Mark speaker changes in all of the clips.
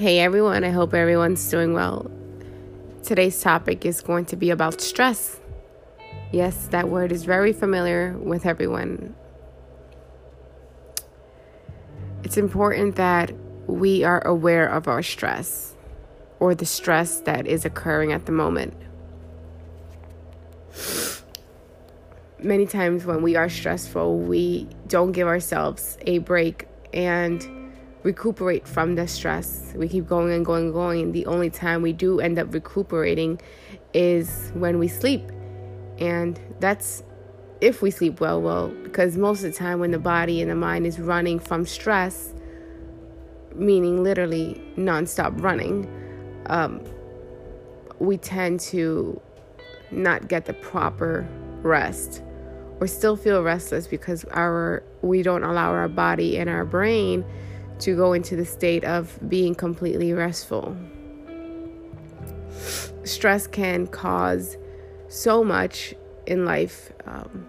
Speaker 1: Hey everyone, I hope everyone's doing well. Today's topic is going to be about stress. Yes, that word is very familiar with everyone. It's important that we are aware of our stress or the stress that is occurring at the moment. Many times when we are stressful, we don't give ourselves a break and recuperate from the stress. We keep going and going and going, and the only time we do end up recuperating is when we sleep. And that's if we sleep well, well, because most of the time when the body and the mind is running from stress, meaning literally nonstop running, um, we tend to not get the proper rest or still feel restless because our we don't allow our body and our brain to go into the state of being completely restful. Stress can cause so much in life, um,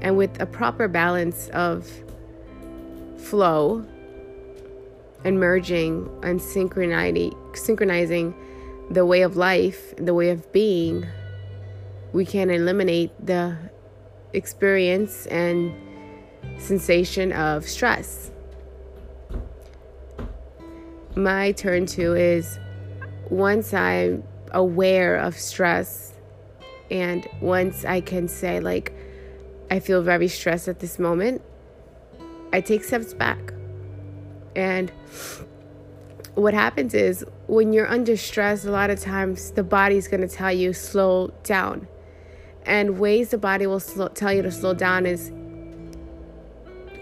Speaker 1: and with a proper balance of flow and merging and synchronizing, synchronizing the way of life, the way of being, we can eliminate the experience and sensation of stress my turn to is once I'm aware of stress and once I can say, like, I feel very stressed at this moment, I take steps back. And what happens is when you're under stress, a lot of times the body's going to tell you slow down. And ways the body will slow, tell you to slow down is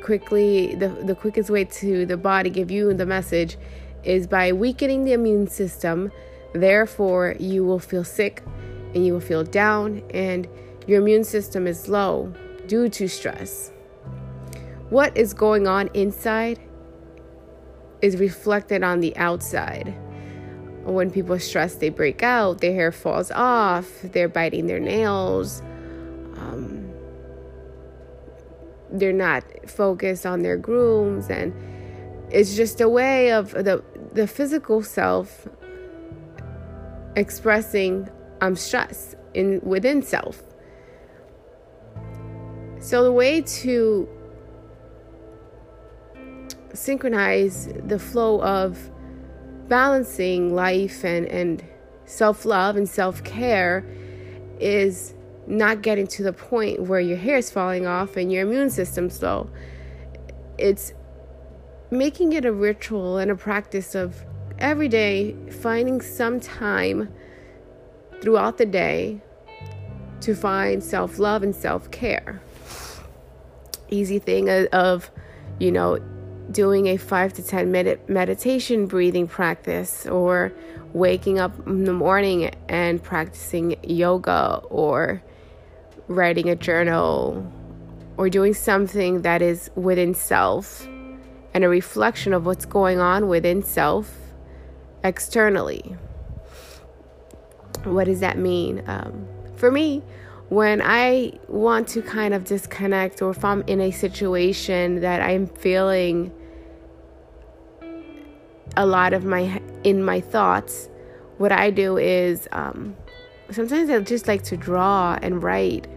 Speaker 1: quickly the the quickest way to the body give you the message is by weakening the immune system. Therefore, you will feel sick and you will feel down, and your immune system is low due to stress. What is going on inside is reflected on the outside. When people are stressed, they break out, their hair falls off, they're biting their nails, um, they're not focused on their grooms, and it's just a way of the the physical self expressing I'm stressed in within self. So the way to synchronize the flow of balancing life and, and self love and self care is not getting to the point where your hair is falling off and your immune system's low. It's making it a ritual and a practice of every day finding some time throughout the day to find self love and self care. Easy thing of, you know, doing a five to 10 minute meditation breathing practice or waking up in the morning and practicing yoga or writing a journal or doing something that is within self and a reflection of what's going on within self externally. What does that mean? Um, for me, when I want to kind of disconnect, or if I'm in a situation that I'm feeling a lot of my in my thoughts, what I do is um, sometimes I just like to draw and write.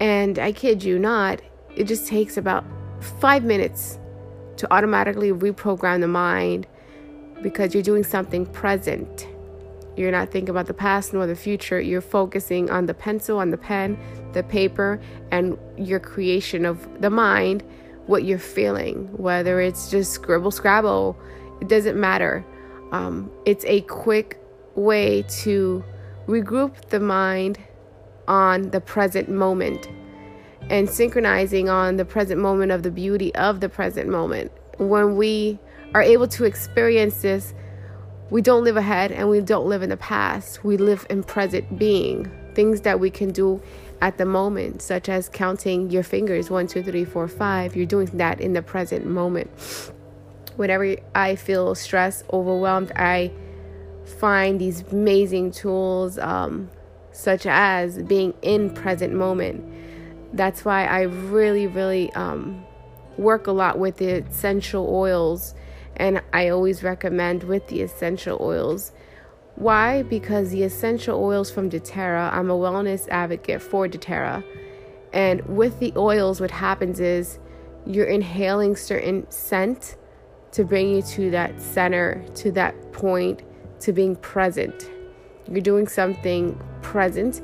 Speaker 1: And I kid you not, it just takes about five minutes to automatically reprogram the mind because you're doing something present. You're not thinking about the past nor the future. You're focusing on the pencil, on the pen, the paper, and your creation of the mind, what you're feeling, whether it's just scribble scrabble, it doesn't matter. Um, it's a quick way to regroup the mind on the present moment and synchronizing on the present moment of the beauty of the present moment. When we are able to experience this, we don't live ahead and we don't live in the past. We live in present being, things that we can do at the moment, such as counting your fingers one, two, three, four, five. You're doing that in the present moment. Whenever I feel stressed, overwhelmed, I find these amazing tools, um, such as being in present moment that's why I really, really um, work a lot with the essential oils And I always recommend with the essential oils. Why? Because the essential oils from doTERRA, I'm a wellness advocate for doTERRA. And with the oils, what happens is you're inhaling certain scent to bring you to that center, to that point, to being present. You're doing something present.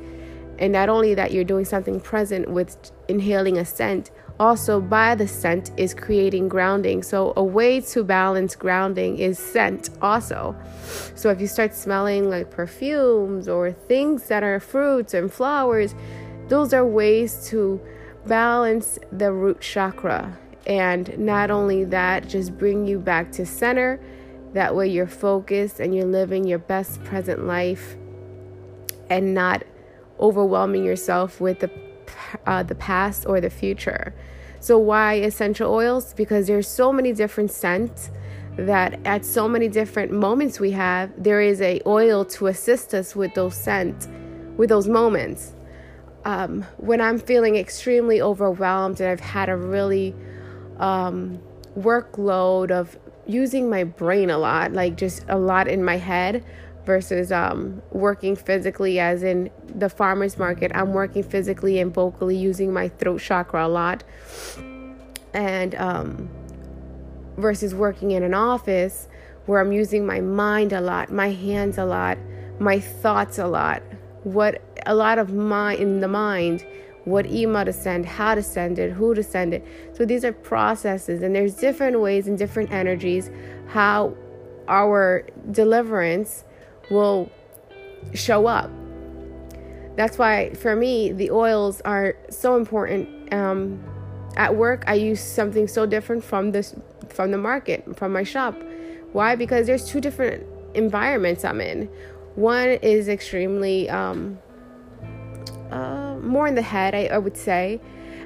Speaker 1: And not only that, you're doing something present with inhaling a scent, also by the scent is creating grounding. So, a way to balance grounding is scent, also. So, if you start smelling like perfumes or things that are fruits and flowers, those are ways to balance the root chakra. And not only that, just bring you back to center. That way, you're focused and you're living your best present life and not overwhelming yourself with the uh, the past or the future. So why essential oils? Because there's so many different scents that at so many different moments we have, there is a oil to assist us with those scents, with those moments. Um, when I'm feeling extremely overwhelmed and I've had a really um, workload of using my brain a lot, like just a lot in my head, versus um, working physically, as in the farmer's market. I'm working physically and vocally using my throat chakra a lot. And um, versus working in an office where I'm using my mind a lot, my hands a lot, my thoughts a lot. What a lot of my in the mind, what email to send, how to send it, who to send it. So these are processes, and there's different ways and different energies how our deliverance will show up. That's why, for me, the oils are so important. Um, at work, I use something so different from this from the market, from my shop. Why? Because there's two different environments I'm in. One is extremely um, uh, more in the head, I, I, would say,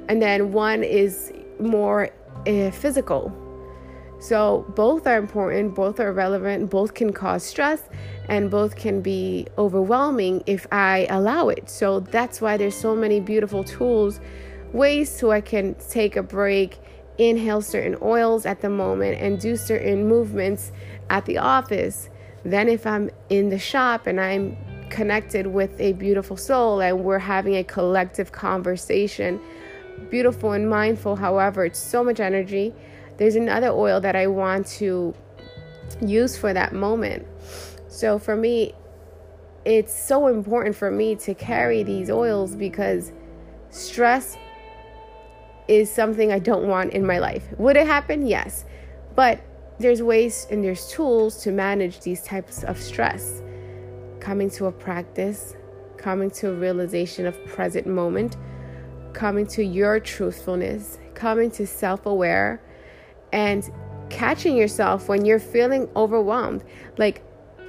Speaker 1: and then one is more uh, physical. So both are important, both are relevant, both can cause stress, and both can be overwhelming if I allow it. So that's why there's so many beautiful tools, ways so I can take a break, inhale certain oils at the moment, and do certain movements at the office. Then, if I'm in the shop and I'm connected with a beautiful soul and we're having a collective conversation, beautiful and mindful, however, it's so much energy. There's another oil that I want to use for that moment. So for me, it's so important for me to carry these oils because stress is something I don't want in my life. Would it happen? Yes. But there's ways and there's tools to manage these types of stress. Coming to a practice, coming to a realization of present moment, coming to your truthfulness, coming to self aware, and catching yourself when you're feeling overwhelmed. Like,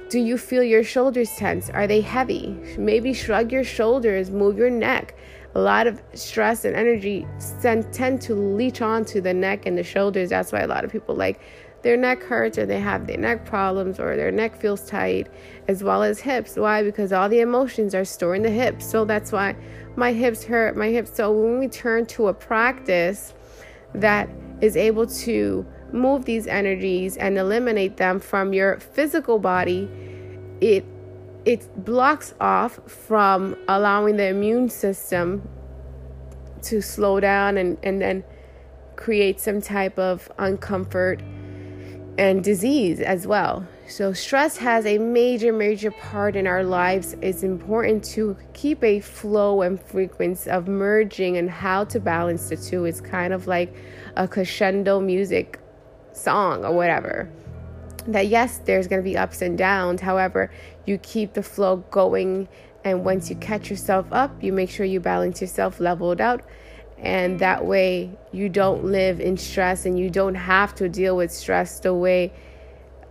Speaker 1: do you feel your shoulders tense? Are they heavy? Maybe shrug your shoulders, move your neck. A lot of stress and energy tend to leach onto the neck and the shoulders. That's why a lot of people like their neck hurts or they have their neck problems or their neck feels tight, as well as hips. Why? Because all the emotions are stored in the hips. So that's why my hips hurt, my hips. So when we turn to a practice that is able to move these energies and eliminate them from your physical body, it it blocks off from allowing the immune system to slow down and, and then create some type of uncomfort and disease as well. So, stress has a major, major part in our lives. It's important to keep a flow and frequency of merging and how to balance the two. It's kind of like a crescendo music song or whatever. That yes, there's going to be ups and downs. However, you keep the flow going. And once you catch yourself up, you make sure you balance yourself leveled out. And that way, you don't live in stress and you don't have to deal with stress the way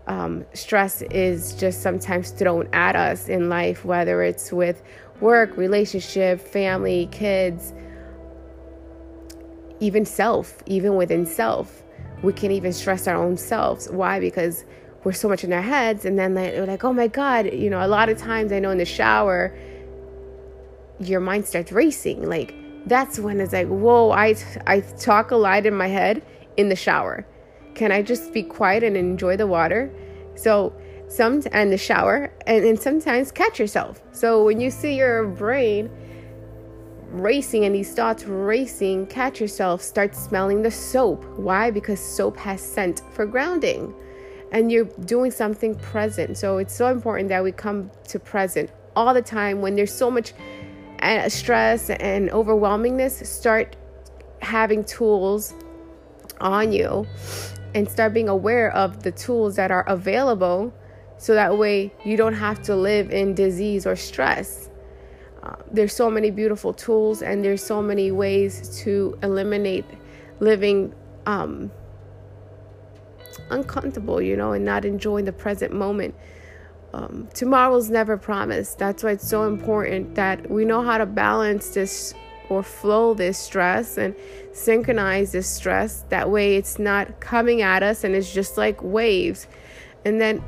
Speaker 1: um, stress is just sometimes thrown at us in life, whether it's with work, relationship, family, kids, even self, even within self we can even stress our own selves. Why? Because we're so much in our heads, and then like, we're like, oh my God, you know, a lot of times I know in the shower, your mind starts racing. Like, that's when it's like, whoa, I, I talk a lot in my head in the shower. Can I just be quiet and enjoy the water? So, some and the shower, and, and sometimes catch yourself. So, when you see your brain racing and these thoughts racing, catch yourself, start smelling the soap. Why? Because soap has scent for grounding and you're doing something present. So it's so important that we come to present all the time when there's so much uh, stress and overwhelmingness. Start having tools on you and start being aware of the tools that are available so that way you don't have to live in disease or stress. Uh, there's so many beautiful tools and there's so many ways to eliminate living um, uncomfortable, you know, and not enjoying the present moment. Um, tomorrow's never promised. That's why it's so important that we know how to balance this or flow this stress and synchronize this stress. That way, it's not coming at us and it's just like waves. And then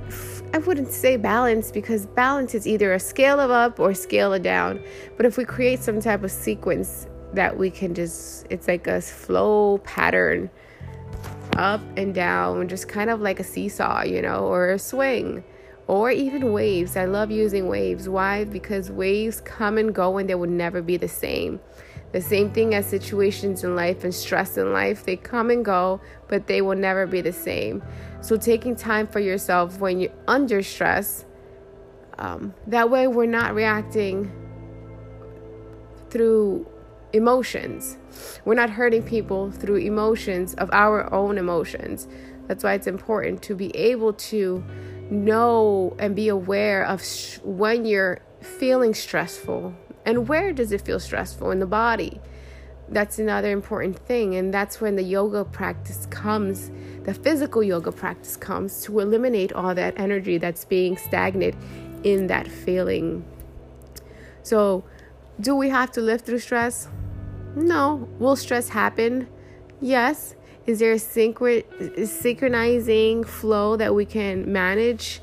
Speaker 1: I wouldn't say balance because balance is either a scale of up or scale of down. But if we create some type of sequence that we can just, it's like a flow pattern up and down, just kind of like a seesaw, you know, or a swing, or even waves. I love using waves. Why? Because waves come and go and they will never be the same. The same thing as situations in life and stress in life, they come and go, but they will never be the same. So, taking time for yourself when you're under stress, um, that way we're not reacting through emotions. We're not hurting people through emotions of our own emotions. That's why it's important to be able to know and be aware of sh- when you're feeling stressful and where does it feel stressful in the body. That's another important thing, and that's when the yoga practice comes, the physical yoga practice comes to eliminate all that energy that's being stagnant in that feeling. So, do we have to live through stress? No. Will stress happen? Yes. Is there a synchro- synchronizing flow that we can manage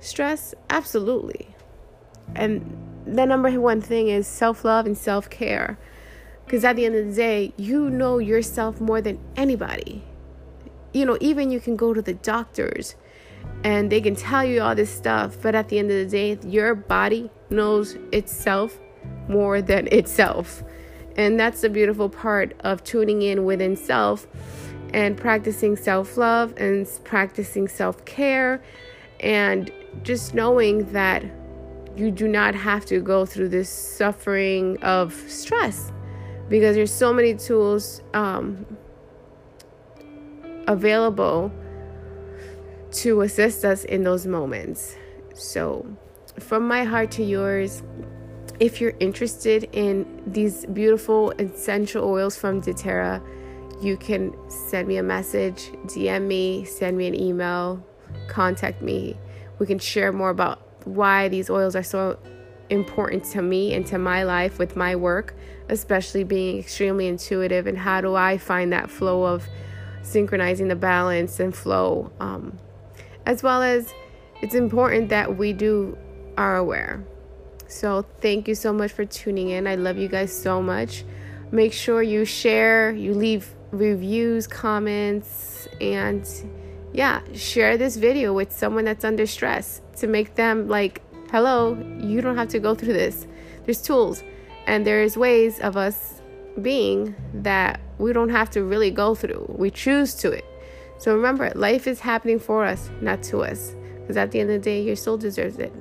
Speaker 1: stress? Absolutely. And the number one thing is self love and self care. Because at the end of the day, you know yourself more than anybody. You know, even you can go to the doctors and they can tell you all this stuff, but at the end of the day, your body knows itself more than itself. And that's the beautiful part of tuning in within self and practicing self love and practicing self care and just knowing that you do not have to go through this suffering of stress because there's so many tools um, available to assist us in those moments. So, from my heart to yours, if you're interested in these beautiful essential oils from doTERRA, you can send me a message, DM me, send me an email, contact me. We can share more about why these oils are so important to me and to my life with my work, especially being extremely intuitive and how do I find that flow of synchronizing the balance and flow. Um, as well as it's important that we do are aware so, thank you so much for tuning in. I love you guys so much. Make sure you share, you leave reviews, comments, and yeah, share this video with someone that's under stress to make them like, hello, you don't have to go through this. There's tools and there's ways of us being that we don't have to really go through. We choose to it. So remember, life is happening for us, not to us. Because at the end of the day, your soul deserves it.